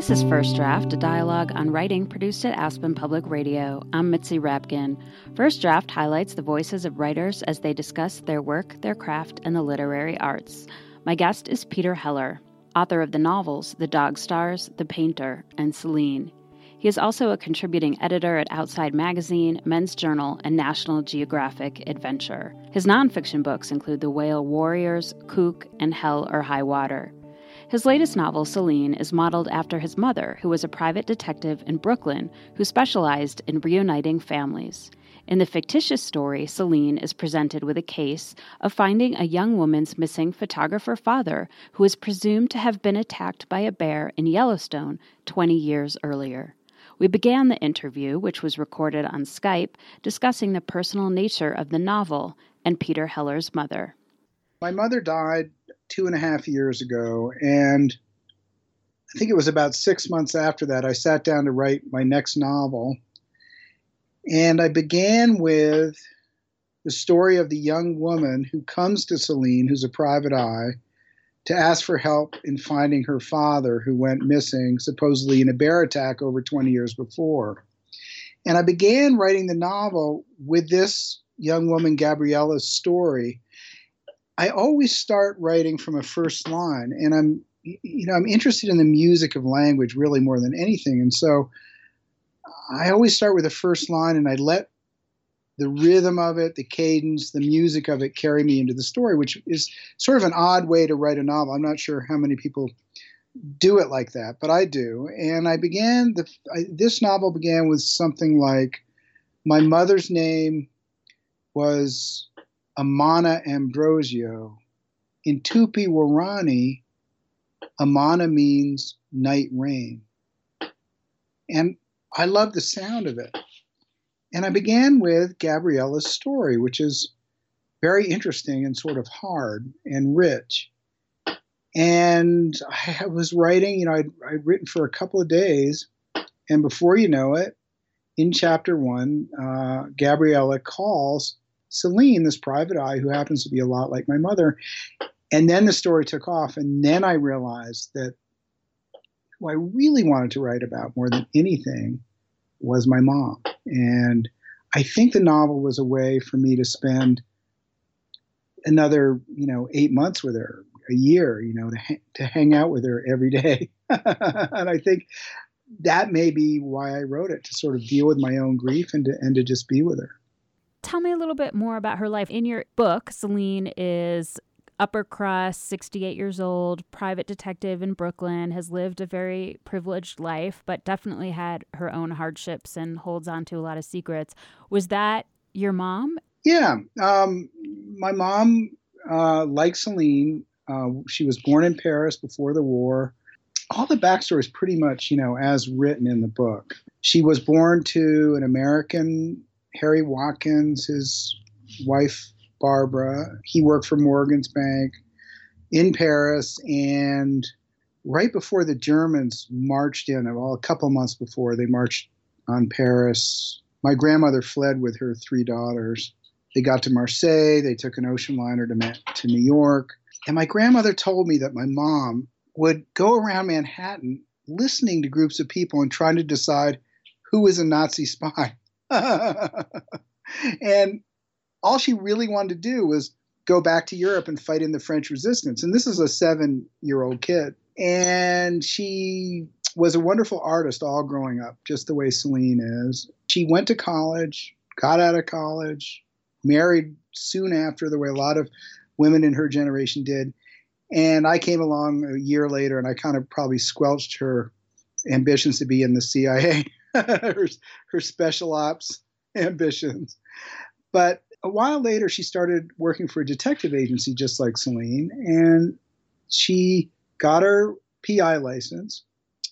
This is First Draft, a dialogue on writing produced at Aspen Public Radio. I'm Mitzi Rapkin. First Draft highlights the voices of writers as they discuss their work, their craft, and the literary arts. My guest is Peter Heller, author of the novels The Dog Stars, The Painter, and Celine. He is also a contributing editor at Outside Magazine, Men's Journal, and National Geographic Adventure. His nonfiction books include The Whale Warriors, Kook, and Hell or High Water. His latest novel, Celine, is modeled after his mother, who was a private detective in Brooklyn who specialized in reuniting families. In the fictitious story, Celine is presented with a case of finding a young woman's missing photographer father who is presumed to have been attacked by a bear in Yellowstone 20 years earlier. We began the interview, which was recorded on Skype, discussing the personal nature of the novel and Peter Heller's mother. My mother died two and a half years ago, and I think it was about six months after that, I sat down to write my next novel. And I began with the story of the young woman who comes to Celine, who's a private eye, to ask for help in finding her father who went missing, supposedly in a bear attack over 20 years before. And I began writing the novel with this young woman, Gabriella's story. I always start writing from a first line, and I'm, you know, I'm interested in the music of language really more than anything. And so I always start with a first line, and I let the rhythm of it, the cadence, the music of it carry me into the story, which is sort of an odd way to write a novel. I'm not sure how many people do it like that, but I do. And I began the I, this novel began with something like my mother's name was Amana Ambrosio. In Tupi Guarani, Amana means night rain. And I love the sound of it. And I began with Gabriella's story, which is very interesting and sort of hard and rich. And I was writing, you know, I'd, I'd written for a couple of days. And before you know it, in chapter one, uh, Gabriella calls Celine, this private eye who happens to be a lot like my mother. And then the story took off. And then I realized that who I really wanted to write about more than anything was my mom. And I think the novel was a way for me to spend another, you know, eight months with her, a year, you know, to, ha- to hang out with her every day. and I think that may be why I wrote it to sort of deal with my own grief and to, and to just be with her. Tell me a little bit more about her life. In your book, Celine is upper crust, 68 years old, private detective in Brooklyn, has lived a very privileged life, but definitely had her own hardships and holds on to a lot of secrets. Was that your mom? Yeah. Um, my mom, uh, like Celine, uh, she was born in Paris before the war. All the backstory is pretty much, you know, as written in the book. She was born to an American, Harry Watkins, his wife Barbara. He worked for Morgan's Bank in Paris, and right before the Germans marched in, well, a couple months before they marched on Paris, my grandmother fled with her three daughters. They got to Marseille. They took an ocean liner to, to New York. And my grandmother told me that my mom would go around Manhattan listening to groups of people and trying to decide who is a Nazi spy. and all she really wanted to do was go back to Europe and fight in the French resistance. And this is a seven year old kid. And she was a wonderful artist all growing up, just the way Celine is. She went to college, got out of college, married soon after, the way a lot of women in her generation did. And I came along a year later and I kind of probably squelched her ambitions to be in the CIA, her, her special ops ambitions. But a while later, she started working for a detective agency just like Celine, and she got her PI license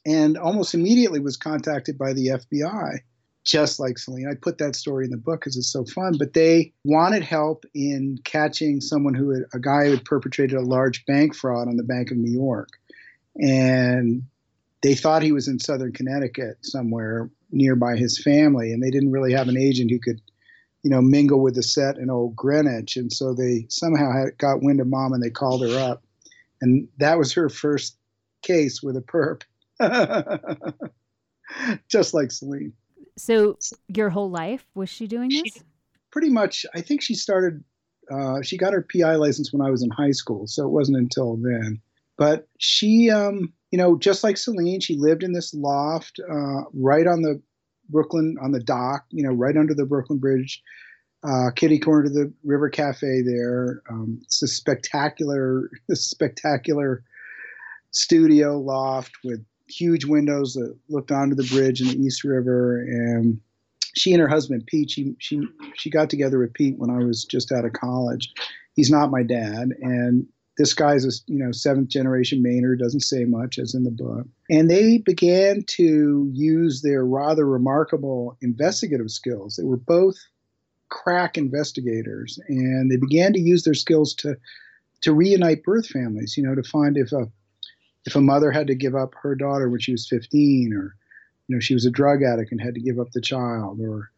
and almost immediately was contacted by the FBI, just like Celine. I put that story in the book because it's so fun, but they wanted help in catching someone who had, a guy who had perpetrated a large bank fraud on the Bank of New York. And they thought he was in southern Connecticut somewhere nearby his family, and they didn't really have an agent who could you know, mingle with the set in old Greenwich. And so they somehow had, got wind of mom and they called her up. And that was her first case with a perp. just like Celine. So your whole life was she doing this? Pretty much. I think she started. Uh, she got her PI license when I was in high school, so it wasn't until then. But she, um, you know, just like Celine, she lived in this loft uh, right on the Brooklyn on the dock. You know, right under the Brooklyn Bridge, uh, kitty corner to the River Cafe. There, um, it's a spectacular, spectacular studio loft with huge windows that looked onto the bridge in the East River. And she and her husband Pete, she she she got together with Pete when I was just out of college. He's not my dad, and this guy's a you know seventh generation Mainer, doesn't say much as in the book. And they began to use their rather remarkable investigative skills. They were both crack investigators, and they began to use their skills to to reunite birth families. You know, to find if a if a mother had to give up her daughter when she was 15 or you know she was a drug addict and had to give up the child or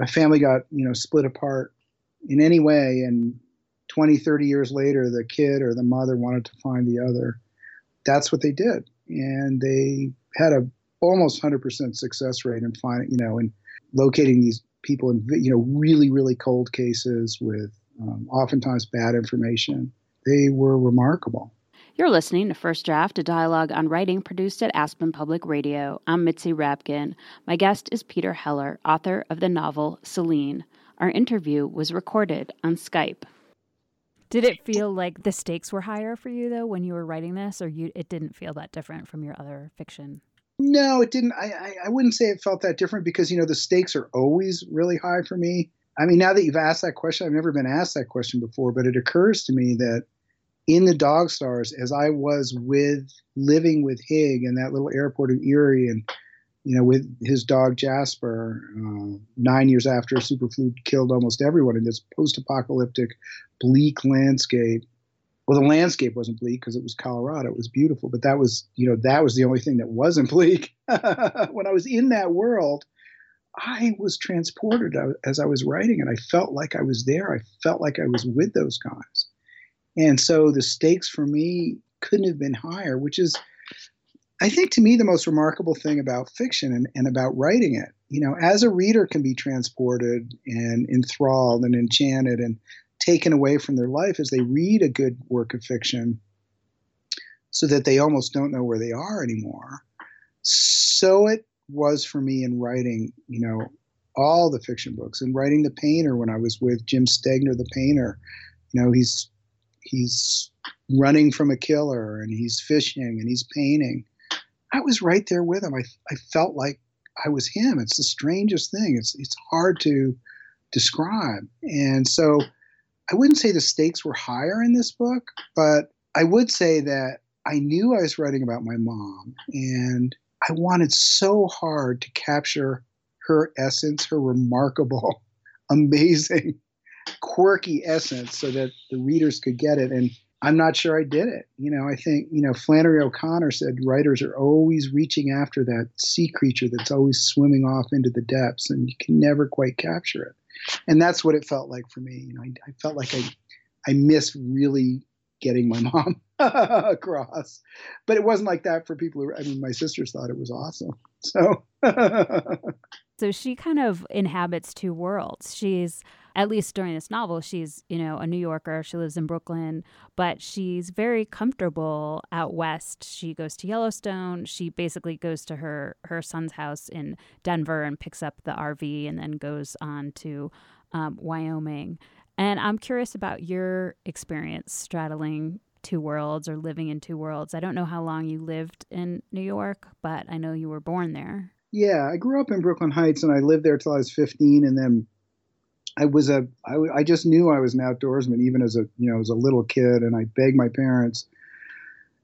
a family got you know split apart in any way and 20 30 years later the kid or the mother wanted to find the other that's what they did and they had a almost 100% success rate in finding you know in locating these people in you know really really cold cases with um, oftentimes bad information they were remarkable you're listening to First Draft, a dialogue on writing produced at Aspen Public Radio. I'm Mitzi Rapkin. My guest is Peter Heller, author of the novel Celine. Our interview was recorded on Skype. Did it feel like the stakes were higher for you though when you were writing this, or you it didn't feel that different from your other fiction? No, it didn't. I, I, I wouldn't say it felt that different because you know the stakes are always really high for me. I mean, now that you've asked that question, I've never been asked that question before, but it occurs to me that in the dog stars as I was with living with Hig in that little airport in Erie and you know with his dog Jasper uh, nine years after superflu killed almost everyone in this post-apocalyptic bleak landscape. Well the landscape wasn't bleak because it was Colorado it was beautiful but that was you know that was the only thing that wasn't bleak. When I was in that world I was transported as I was writing and I felt like I was there I felt like I was with those guys. And so the stakes for me couldn't have been higher, which is, I think, to me, the most remarkable thing about fiction and, and about writing it. You know, as a reader can be transported and enthralled and enchanted and taken away from their life as they read a good work of fiction so that they almost don't know where they are anymore. So it was for me in writing, you know, all the fiction books and writing The Painter when I was with Jim Stegner, the painter. You know, he's he's running from a killer and he's fishing and he's painting. I was right there with him. I, I felt like I was him. It's the strangest thing. It's it's hard to describe. And so I wouldn't say the stakes were higher in this book, but I would say that I knew I was writing about my mom and I wanted so hard to capture her essence, her remarkable, amazing quirky essence so that the readers could get it. And I'm not sure I did it. You know, I think, you know, Flannery O'Connor said writers are always reaching after that sea creature that's always swimming off into the depths and you can never quite capture it. And that's what it felt like for me. You know, I, I felt like I, I missed really getting my mom across. But it wasn't like that for people who, I mean, my sisters thought it was awesome. So. so she kind of inhabits two worlds. She's at least during this novel, she's, you know, a New Yorker. She lives in Brooklyn, but she's very comfortable out west. She goes to Yellowstone. She basically goes to her her son's house in Denver and picks up the RV and then goes on to um, Wyoming. And I'm curious about your experience straddling two worlds or living in two worlds. I don't know how long you lived in New York, but I know you were born there. Yeah, I grew up in Brooklyn Heights and I lived there till I was 15 and then I was a I, I just knew I was an outdoorsman even as a you know as a little kid, and I begged my parents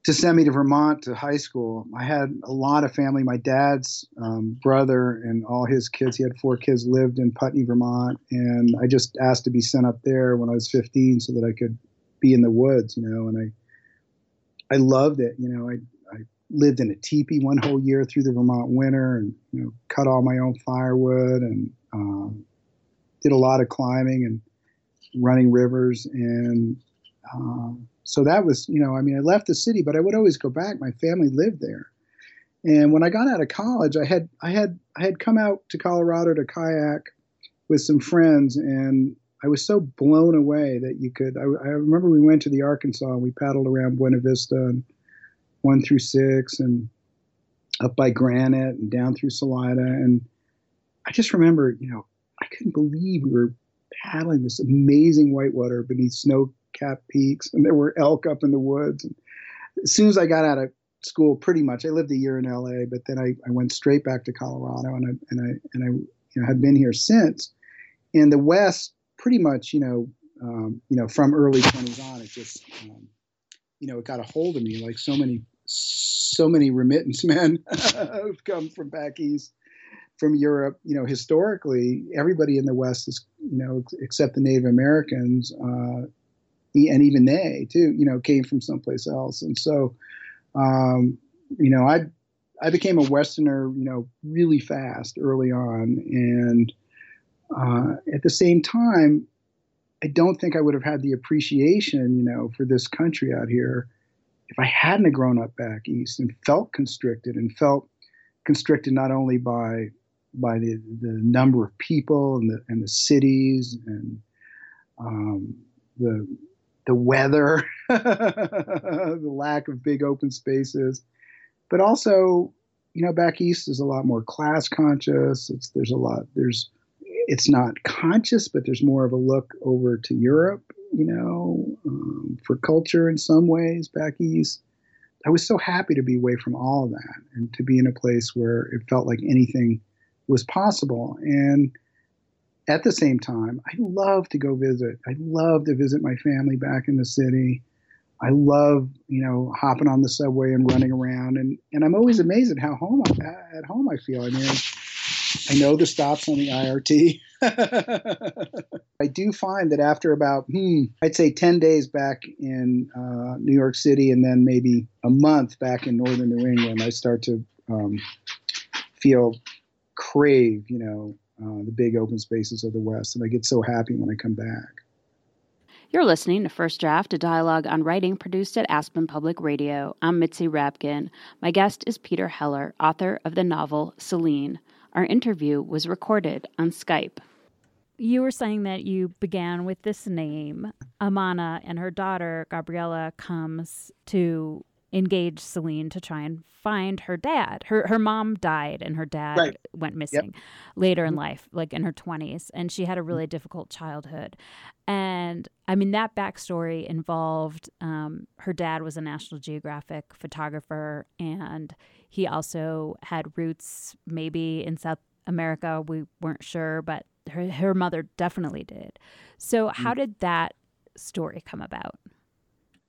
to send me to Vermont to high school. I had a lot of family. My dad's um, brother and all his kids, he had four kids, lived in Putney, Vermont, and I just asked to be sent up there when I was 15 so that I could be in the woods, you know. And I I loved it, you know. I I lived in a teepee one whole year through the Vermont winter, and you know, cut all my own firewood and um, did a lot of climbing and running rivers and um, so that was you know i mean i left the city but i would always go back my family lived there And when I got out of college, I had I had I had come out to Colorado to kayak with some friends, and I was so blown away that you could. I, I remember we went to the Arkansas and we paddled around Buena Vista and one through six and up by Granite and down through Salida. And I just remember, you know, I couldn't believe we were paddling this amazing whitewater beneath snow capped peaks and there were elk up in the woods. And as soon as I got out of school, pretty much, I lived a year in LA, but then I, I went straight back to Colorado and I, and I, and I you know, have been here since. And the West, pretty much, you know, um, you know, from early 20s on, it just, um, you know, it got a hold of me like so many so many remittance men who've come from back east from Europe. You know, historically, everybody in the West is, you know, except the Native Americans, uh, and even they too, you know, came from someplace else. And so, um, you know, I I became a Westerner, you know, really fast early on, and uh, at the same time, I don't think I would have had the appreciation, you know, for this country out here if I hadn't grown up back east and felt constricted and felt constricted not only by by the, the number of people and the and the cities and um, the the weather, the lack of big open spaces, but also, you know, back east is a lot more class conscious. It's there's a lot there's it's not conscious, but there's more of a look over to Europe you know, um, for culture in some ways back east. I was so happy to be away from all of that and to be in a place where it felt like anything was possible. And at the same time, I love to go visit. I love to visit my family back in the city. I love, you know, hopping on the subway and running around, and and I'm always amazed at how home at home I feel. I mean, I know the stops on the IRT. I do find that after about, hmm, I'd say 10 days back in uh, New York City and then maybe a month back in northern New England, I start to um, feel crave, you know, uh, the big open spaces of the West. And I get so happy when I come back. You're listening to First Draft, a dialogue on writing produced at Aspen Public Radio. I'm Mitzi Rapkin. My guest is Peter Heller, author of the novel Celine. Our interview was recorded on Skype. You were saying that you began with this name. Amana and her daughter, Gabriella, comes to engage Celine to try and find her dad. Her her mom died and her dad right. went missing yep. later in mm-hmm. life, like in her 20s, and she had a really difficult childhood. And I mean that backstory involved um, her dad was a National Geographic photographer and he also had roots maybe in South America. We weren't sure, but her, her mother definitely did. So, how mm. did that story come about?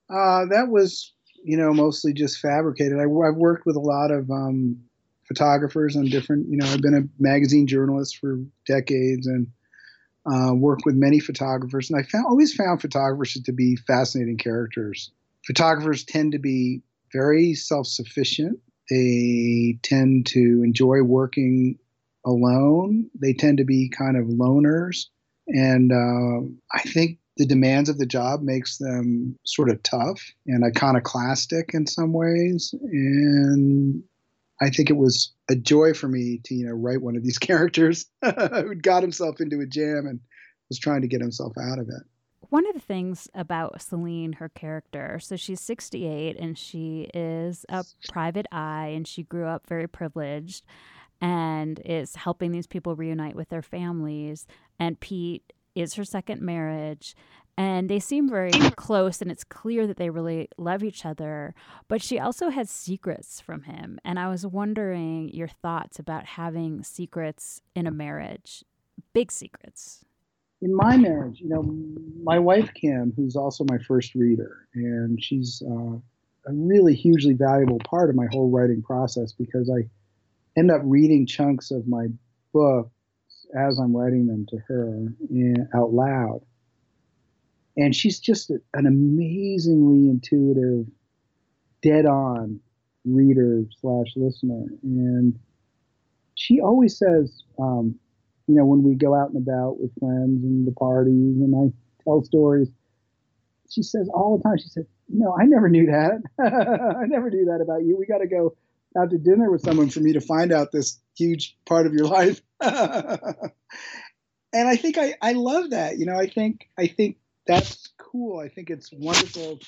Uh, that was, you know, mostly just fabricated. I, have worked with a lot of um, photographers on different, you know, I've been a magazine journalist for decades and uh, worked with many photographers. And I found, always found photographers to be fascinating characters. Photographers tend to be very self sufficient they tend to enjoy working alone. They tend to be kind of loners. And uh, I think the demands of the job makes them sort of tough and iconoclastic in some ways. And I think it was a joy for me to, you know, write one of these characters who got himself into a jam and was trying to get himself out of it one of the things about Celine, her character, so she's 68 and she is a private eye and she grew up very privileged and is helping these people reunite with their families. And Pete is her second marriage. And they seem very close, and it's clear that they really love each other. But she also has secrets from him. And I was wondering your thoughts about having secrets in a marriage, big secrets in my marriage, you know, my wife Kim, who's also my first reader, and she's uh, a really hugely valuable part of my whole writing process because I end up reading chunks of my book as I'm writing them to her in, out loud. And she's just an amazingly intuitive, dead on reader slash listener. And she always says, um, you know, when we go out and about with friends and the parties and I tell stories, she says all the time, she said, no, I never knew that. I never knew that about you. We got to go out to dinner with someone for me to find out this huge part of your life. and I think I, I love that. You know, I think I think that's cool. I think it's wonderful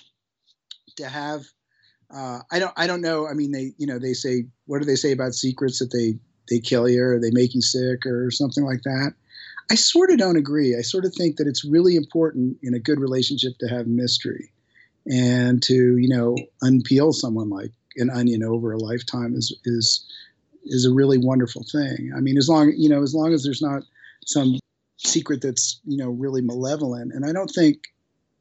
to have. Uh, I don't I don't know. I mean, they you know they say what do they say about secrets that they they kill you or they make you sick or something like that. I sort of don't agree. I sort of think that it's really important in a good relationship to have mystery and to, you know, unpeel someone like an onion over a lifetime is is is a really wonderful thing. I mean, as long, you know, as long as there's not some secret that's, you know, really malevolent. And I don't think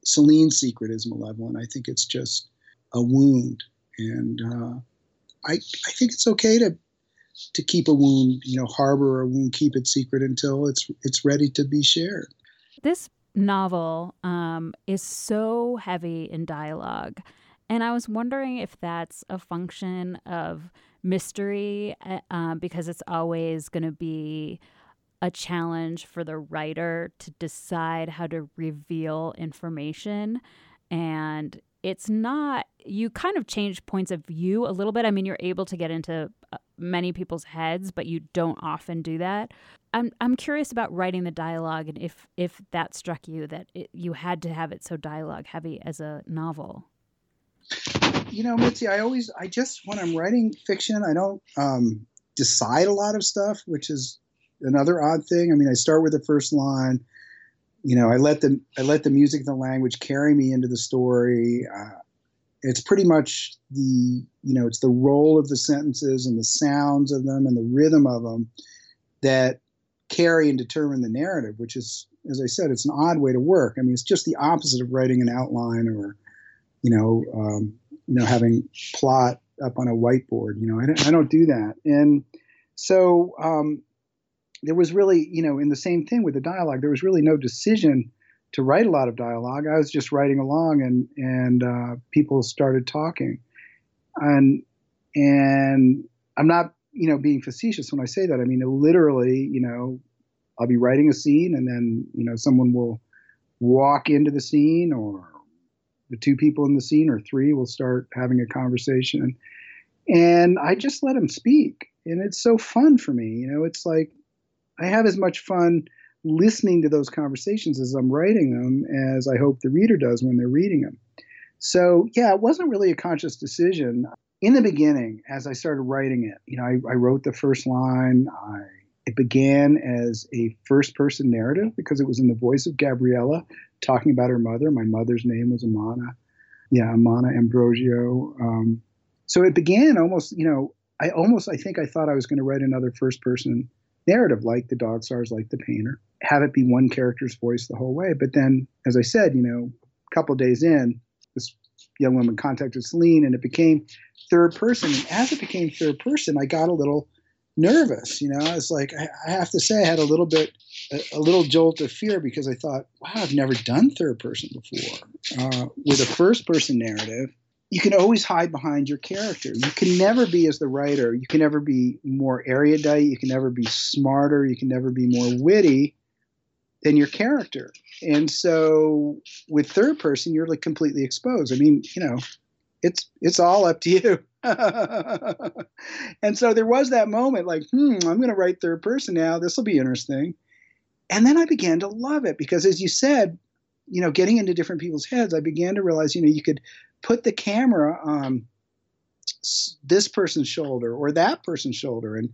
Celine's secret is malevolent. I think it's just a wound. And uh, I, I think it's okay to to keep a wound, you know, harbor a wound, keep it secret until it's it's ready to be shared. This novel um, is so heavy in dialogue, and I was wondering if that's a function of mystery, uh, because it's always going to be a challenge for the writer to decide how to reveal information. And it's not you kind of change points of view a little bit. I mean you're able to get into uh, many people's heads but you don't often do that. I'm i'm curious about writing the dialogue and if if that struck you that it, you had to have it so dialogue heavy as a novel you know mitzi i always i just when i'm writing fiction i don't um, decide a lot of stuff which is another odd thing i mean i start with the first line you know, I let the I let the music and the language carry me into the story. Uh, it's pretty much the you know it's the role of the sentences and the sounds of them and the rhythm of them that carry and determine the narrative, which is, as I said, it's an odd way to work. I mean, it's just the opposite of writing an outline or, you know, um, you know, having plot up on a whiteboard. You know, I don't, I don't do that. And so, um, there was really, you know, in the same thing with the dialogue, there was really no decision to write a lot of dialogue. I was just writing along, and and uh, people started talking, and and I'm not, you know, being facetious when I say that. I mean, literally, you know, I'll be writing a scene, and then you know, someone will walk into the scene, or the two people in the scene, or three, will start having a conversation, and I just let them speak, and it's so fun for me. You know, it's like I have as much fun listening to those conversations as I'm writing them as I hope the reader does when they're reading them. So, yeah, it wasn't really a conscious decision. In the beginning, as I started writing it, you know, I, I wrote the first line. I, it began as a first person narrative because it was in the voice of Gabriella talking about her mother. My mother's name was Amana. Yeah, Amana Ambrosio. Um, so it began almost, you know, I almost, I think I thought I was going to write another first person narrative like the dog stars like the painter have it be one character's voice the whole way but then as i said you know a couple days in this young woman contacted celine and it became third person and as it became third person i got a little nervous you know i was like i, have to say i had a little bit a, a, little jolt of fear because i thought wow i've never done third person before uh, with a first person narrative you can always hide behind your character. You can never be as the writer. You can never be more erudite. You can never be smarter. You can never be more witty than your character. And so with third person, you're like completely exposed. I mean, you know, it's it's all up to you. and so there was that moment like, hmm, I'm going to write third person now. This will be interesting. And then I began to love it because, as you said, you know, getting into different people's heads, I began to realize, you know, you could put the camera on this person's shoulder or that person's shoulder and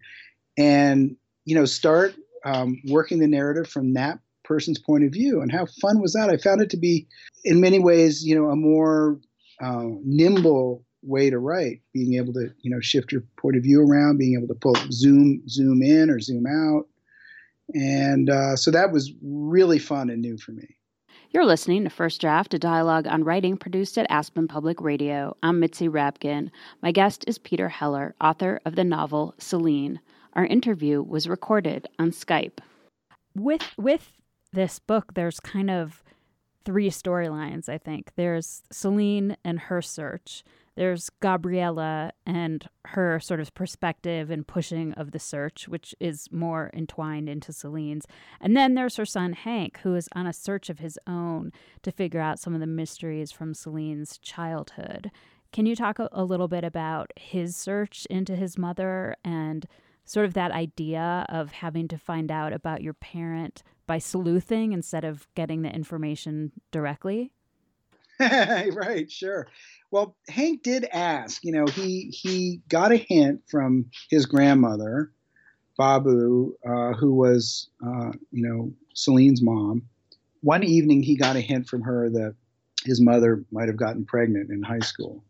and you know start um, working the narrative from that person's point of view and how fun was that i found it to be in many ways you know a more uh, nimble way to write being able to you know shift your point of view around being able to pull zoom zoom in or zoom out and uh, so that was really fun and new for me you're listening to First Draft, a dialogue on writing produced at Aspen Public Radio. I'm Mitzi Rapkin. My guest is Peter Heller, author of the novel Celine. Our interview was recorded on Skype. With with this book, there's kind of three storylines, I think. There's Celine and her search there's Gabriella and her sort of perspective and pushing of the search, which is more entwined into Celine's. And then there's her son Hank, who is on a search of his own to figure out some of the mysteries from Celine's childhood. Can you talk a, a little bit about his search into his mother and sort of that idea of having to find out about your parent by sleuthing instead of getting the information directly? right, sure. Well, Hank did ask. You know, he he got a hint from his grandmother, Babu, uh, who was uh, you know Celine's mom. One evening, he got a hint from her that his mother might have gotten pregnant in high school.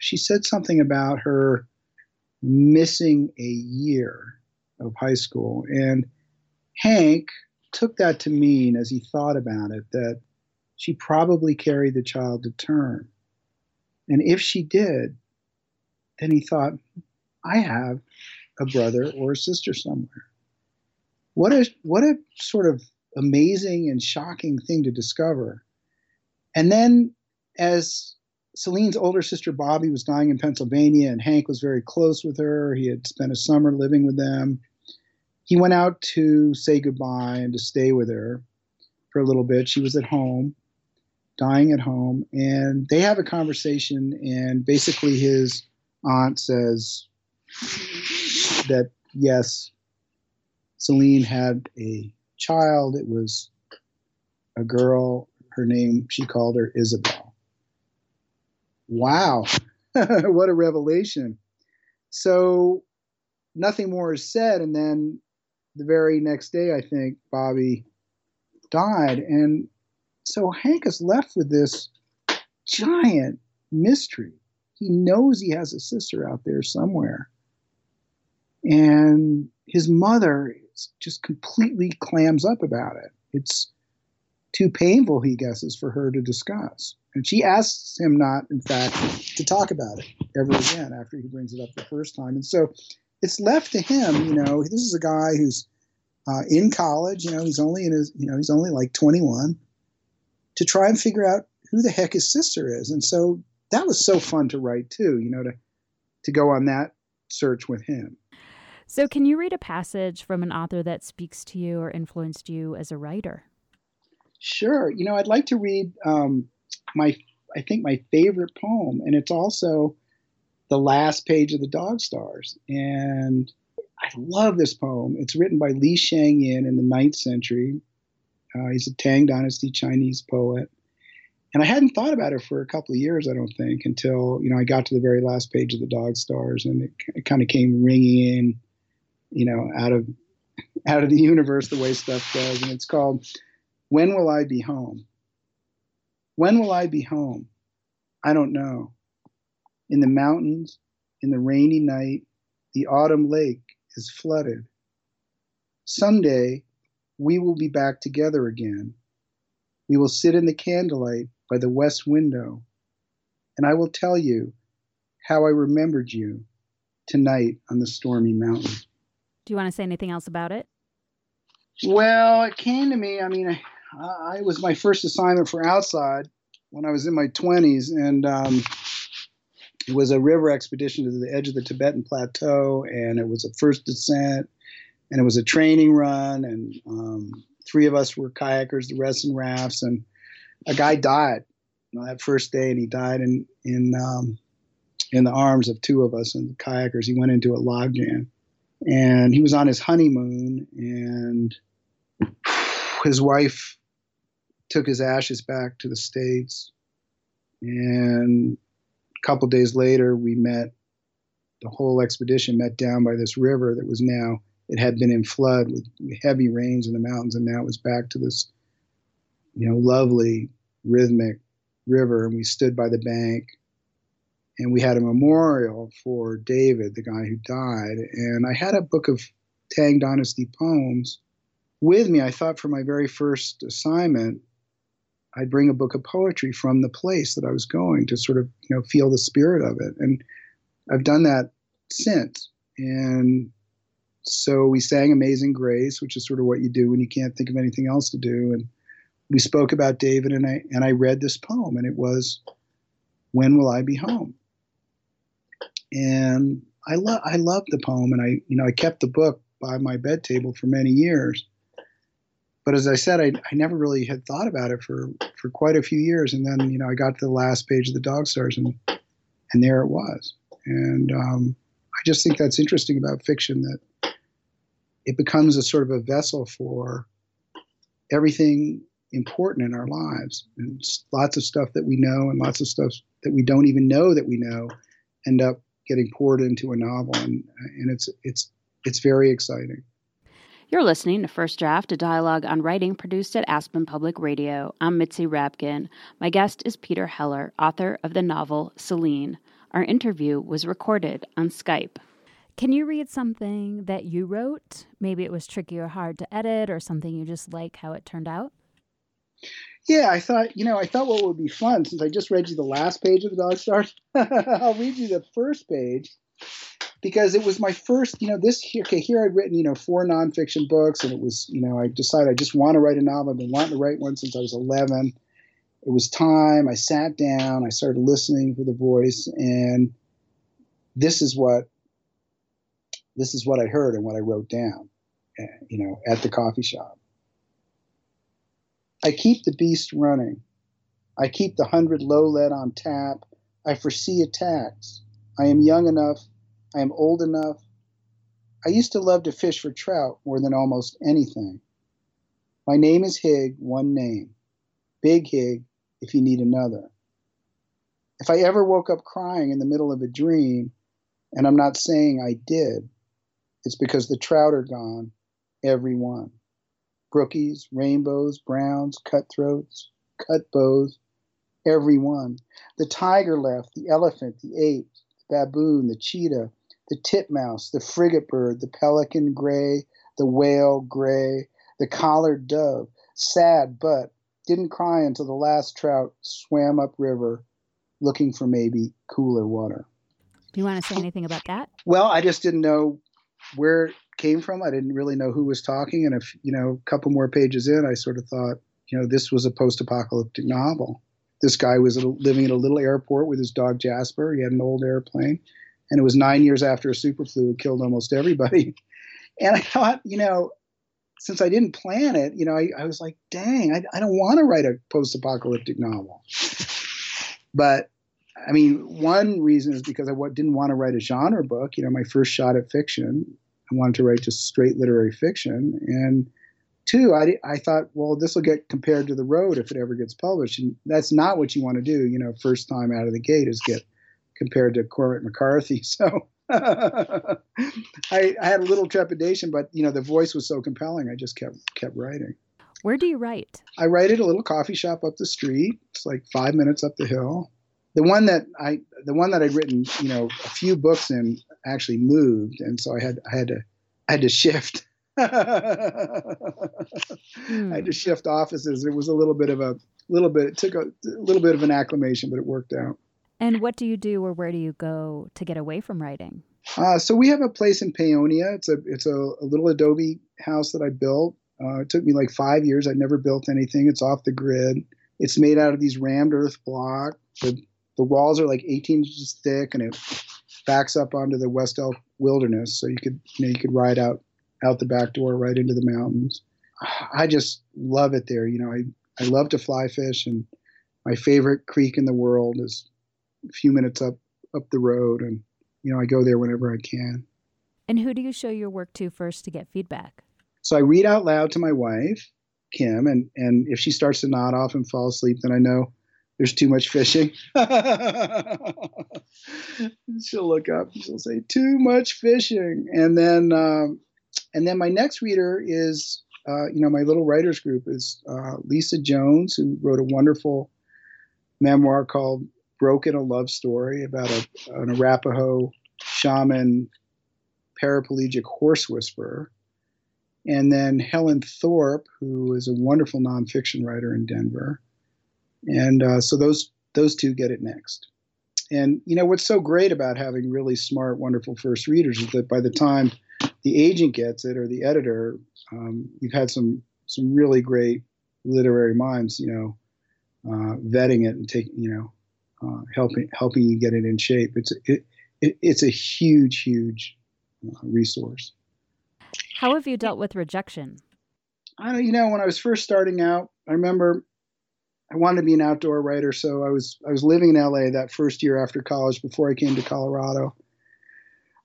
She said something about her missing a year of high school, and Hank took that to mean, as he thought about it, that she probably carried the child to term. And if she did, then he thought, I have a brother or a sister somewhere. What a what a sort of amazing and shocking thing to discover. And then as Celine's older sister Bobby was dying in Pennsylvania and Hank was very close with her, he had spent a summer living with them. He went out to say goodbye and to stay with her for a little bit. She was at home dying at home, and they have a conversation, and basically his aunt says that yes, Celine had a child. It was a girl. Her name, she called her Isabel. Wow, what a revelation. So nothing more is said. And then the very next day, I think Bobby died. And so Hank is left with this giant mystery. He knows he has a sister out there somewhere. And his mother just completely clams up about it. It's too painful, he guesses, for her to discuss. And she asks him not, in fact, to talk about it ever again after he brings it up the first time. And so it's left to him, you know, this is a guy who's uh, in college, you know, he's only in his, you know, he's only like 21 to try and figure out who the heck his sister is. And so that was so fun to write too, you know, to to go on that search with him. So can you read a passage from an author that speaks to you or influenced you as a writer? Sure. You know, I'd like to read um, my I think my favorite poem, and it's also the last page of the Dog Stars. And I love this poem. It's written by Li Shangyin in the ninth century. Uh, he's a Tang Dynasty Chinese poet. And I hadn't thought about it for a couple of years, I don't think, until you know I got to the very last page of the Dog Stars, and it, it kind of came ringing in, you know, out of out of the universe the way stuff does. And it's called "When Will I Be Home." When will I be home? I don't know. In the mountains, in the rainy night, the autumn lake is flooded. Someday we will be back together again. We will sit in the candlelight by the west window, and I will tell you how I remembered you tonight on the stormy mountain. Do you want to say anything else about it? Well, it came to me. I mean, I, I was my first assignment for Outside when I was in my 20s, and um, it was a river expedition to the edge of the Tibetan Plateau, and it was a first descent and it was a training run, and um, three of us were kayakers, the rest in rafts, and a guy died that first day, and he died in in um, in the arms of two of us and the kayakers. He went into a log jam, and he was on his honeymoon, and his wife took his ashes back to the states, and a couple days later, we met. The whole expedition met down by this river that was now it had been in flood with heavy rains in the mountains, and now it was back to this, you know, lovely rhythmic river. And we stood by the bank, and we had a memorial for David, the guy who died. And I had a book of Tang Dynasty poems with me. I thought for my very first assignment, I'd bring a book of poetry from the place that I was going to sort of, you know, feel the spirit of it. And I've done that since. And so we sang Amazing Grace, which is sort of what you do when you can't think of anything else to do. And we spoke about David, and I and I read this poem, and it was, "When will I be home?" And I love I loved the poem, and I you know I kept the book by my bed table for many years. But as I said, I, I never really had thought about it for for quite a few years, and then you know I got to the last page of the Dog Stars, and and there it was. And um, I just think that's interesting about fiction that it becomes a sort of a vessel for everything important in our lives. And lots of stuff that we know and lots of stuff that we don't even know that we know end up getting poured into a novel, and and it's it's it's very exciting. You're listening to First Draft, a dialogue on writing produced at Aspen Public Radio. I'm Mitzi Rapkin. My guest is Peter Heller, author of the novel Celine. Our interview was recorded on Skype. Can you read something that you wrote? Maybe it was tricky or hard to edit, or something you just like how it turned out? Yeah, I thought, you know, I thought what would be fun since I just read you the last page of the Dog Stars, I'll read you the first page because it was my first, you know, this here, okay, here I'd written, you know, four nonfiction books and it was, you know, I decided I just want to write a novel. I've been wanting to write one since I was 11. It was time. I sat down, I started listening for the voice, and this is what this is what I heard and what I wrote down, eh, you know, at the coffee shop. I keep the beast running. I keep the hundred low lead on tap. I foresee attacks. I am young enough. I am old enough. I used to love to fish for trout more than almost anything. My name is Hig, one name. Big Hig, if you need another. If I ever woke up crying in the middle of a dream, and I'm not saying I did, it's because the trout are gone, every one brookies, rainbows, browns, cutthroats, cut bows, every one. The tiger left, the elephant, the ape, the baboon, the cheetah, the titmouse, the frigate bird, the pelican gray, the whale gray, the collared dove, sad but didn't cry until the last trout swam upriver looking for maybe cooler water. Do you want to say anything about that? Well, I just didn't know where it came from. I didn't really know who was talking. And if, you know, a couple more pages in, I sort of thought, you know, this was a post apocalyptic novel. This guy was living in a little airport with his dog Jasper. He had an old airplane. And it was nine years after a super flu had killed almost everybody. And I thought, you know, since I didn't plan it, you know, I, I was like, dang, I, I don't want to write a post apocalyptic novel. But I mean, one reason is because I didn't want to write a genre book. You know, my first shot at fiction, I wanted to write just straight literary fiction. And two, I, I thought, well, this will get compared to The Road if it ever gets published. And that's not what you want to do, you know, first time out of the gate is get compared to Cormac McCarthy. So I, I had a little trepidation, but, you know, the voice was so compelling, I just kept kept writing. Where do you write? I write at a little coffee shop up the street. It's like five minutes up the hill the one that I the one that I'd written, you know, a few books in actually moved, and so I had I had to I had to shift. hmm. I had to shift offices. It was a little bit of a little bit. It took a, a little bit of an acclimation, but it worked out. And what do you do, or where do you go to get away from writing? Uh, so we have a place in Paonia. It's a it's a, a little adobe house that I built. Uh, it took me like five years. I never built anything. It's off the grid. It's made out of these rammed earth blocks. The the walls are like 18 inches thick and it backs up onto the West Elk Wilderness. So you could, you know, you could ride out out the back door right into the mountains. I just love it there. You know, I, I love to fly fish and my favorite creek in the world is a few minutes up up the road and you know, I go there whenever I can. And who do you show your work to first to get feedback? So I read out loud to my wife, Kim, and and if she starts to nod off and fall asleep, then I know there's too much fishing. she'll look up. She'll say, "Too much fishing," and then um, and then my next reader is uh, you know my little writers group is uh, Lisa Jones, who wrote a wonderful memoir called "Broken: A Love Story" about a, an Arapaho shaman paraplegic horse whisperer. And then Helen Thorpe, who is a wonderful nonfiction writer in Denver and uh, so those those two get it next. And you know what's so great about having really smart, wonderful first readers is that by the time the agent gets it or the editor, um, you've had some some really great literary minds, you know, uh, vetting it and taking, you know, uh, helping helping you get it in shape. It's it, it it's a huge, huge uh, resource. How have you dealt with rejection? I don't, you know, when I was first starting out, I remember I wanted to be an outdoor writer, so I was I was living in LA that first year after college before I came to Colorado.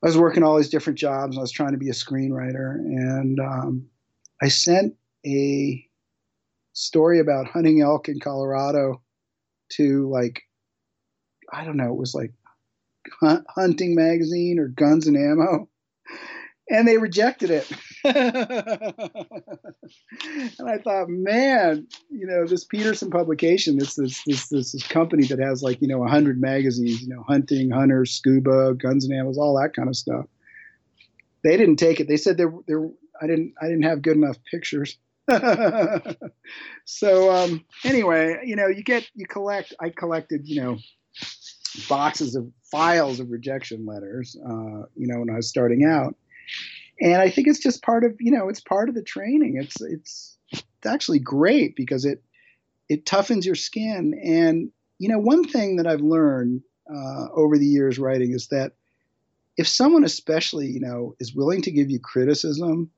I was working all these different jobs. I was trying to be a screenwriter, and um, I sent a story about hunting elk in Colorado to like I don't know, it was like Hunting Magazine or Guns and Ammo, and they rejected it. and I thought, man, you know, this Petersen publication, this this this this, company that has like you know hundred magazines, you know, hunting, hunters, scuba, guns and ammo, all that kind of stuff. They didn't take it. They said there there I didn't I didn't have good enough pictures. so um, anyway, you know, you get you collect. I collected, you know, boxes of files of rejection letters, uh, you know, when I was starting out and I think it's just part of you know it's part of the training. It's it's it's actually great because it it toughens your skin. And you know one thing that I've learned uh, over the years writing is that if someone especially you know is willing to give you criticism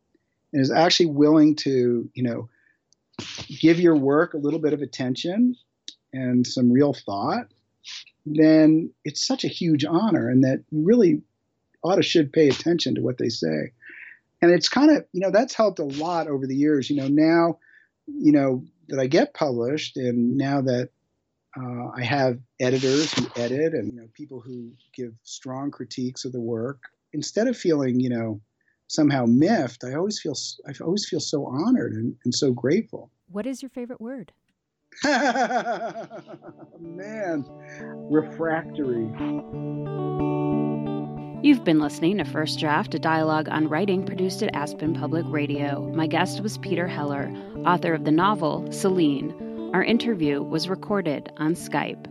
and is actually willing to you know give your work a little bit of attention and some real thought then it's such a huge honor and that you really ought to should pay attention to what they say and it's kind of you know that's helped a lot over the years you know now you know that i get published and now that uh, i have editors who edit and you know people who give strong critiques of the work instead of feeling you know somehow miffed i always feel i always feel so honored and, and so grateful. What is your favorite word? Man refractory You've been listening to First Draft, a dialogue on writing produced at Aspen Public Radio. My guest was Peter Heller, author of the novel Celine. Our interview was recorded on Skype.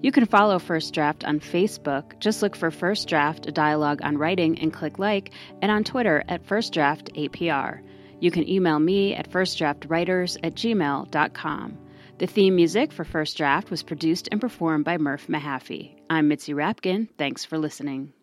You can follow First Draft on Facebook. Just look for First Draft, a dialogue on writing, and click like, and on Twitter at First Draft APR. You can email me at firstdraftwriters at gmail.com. The theme music for First Draft was produced and performed by Murph Mahaffey. I'm Mitzi Rapkin. Thanks for listening.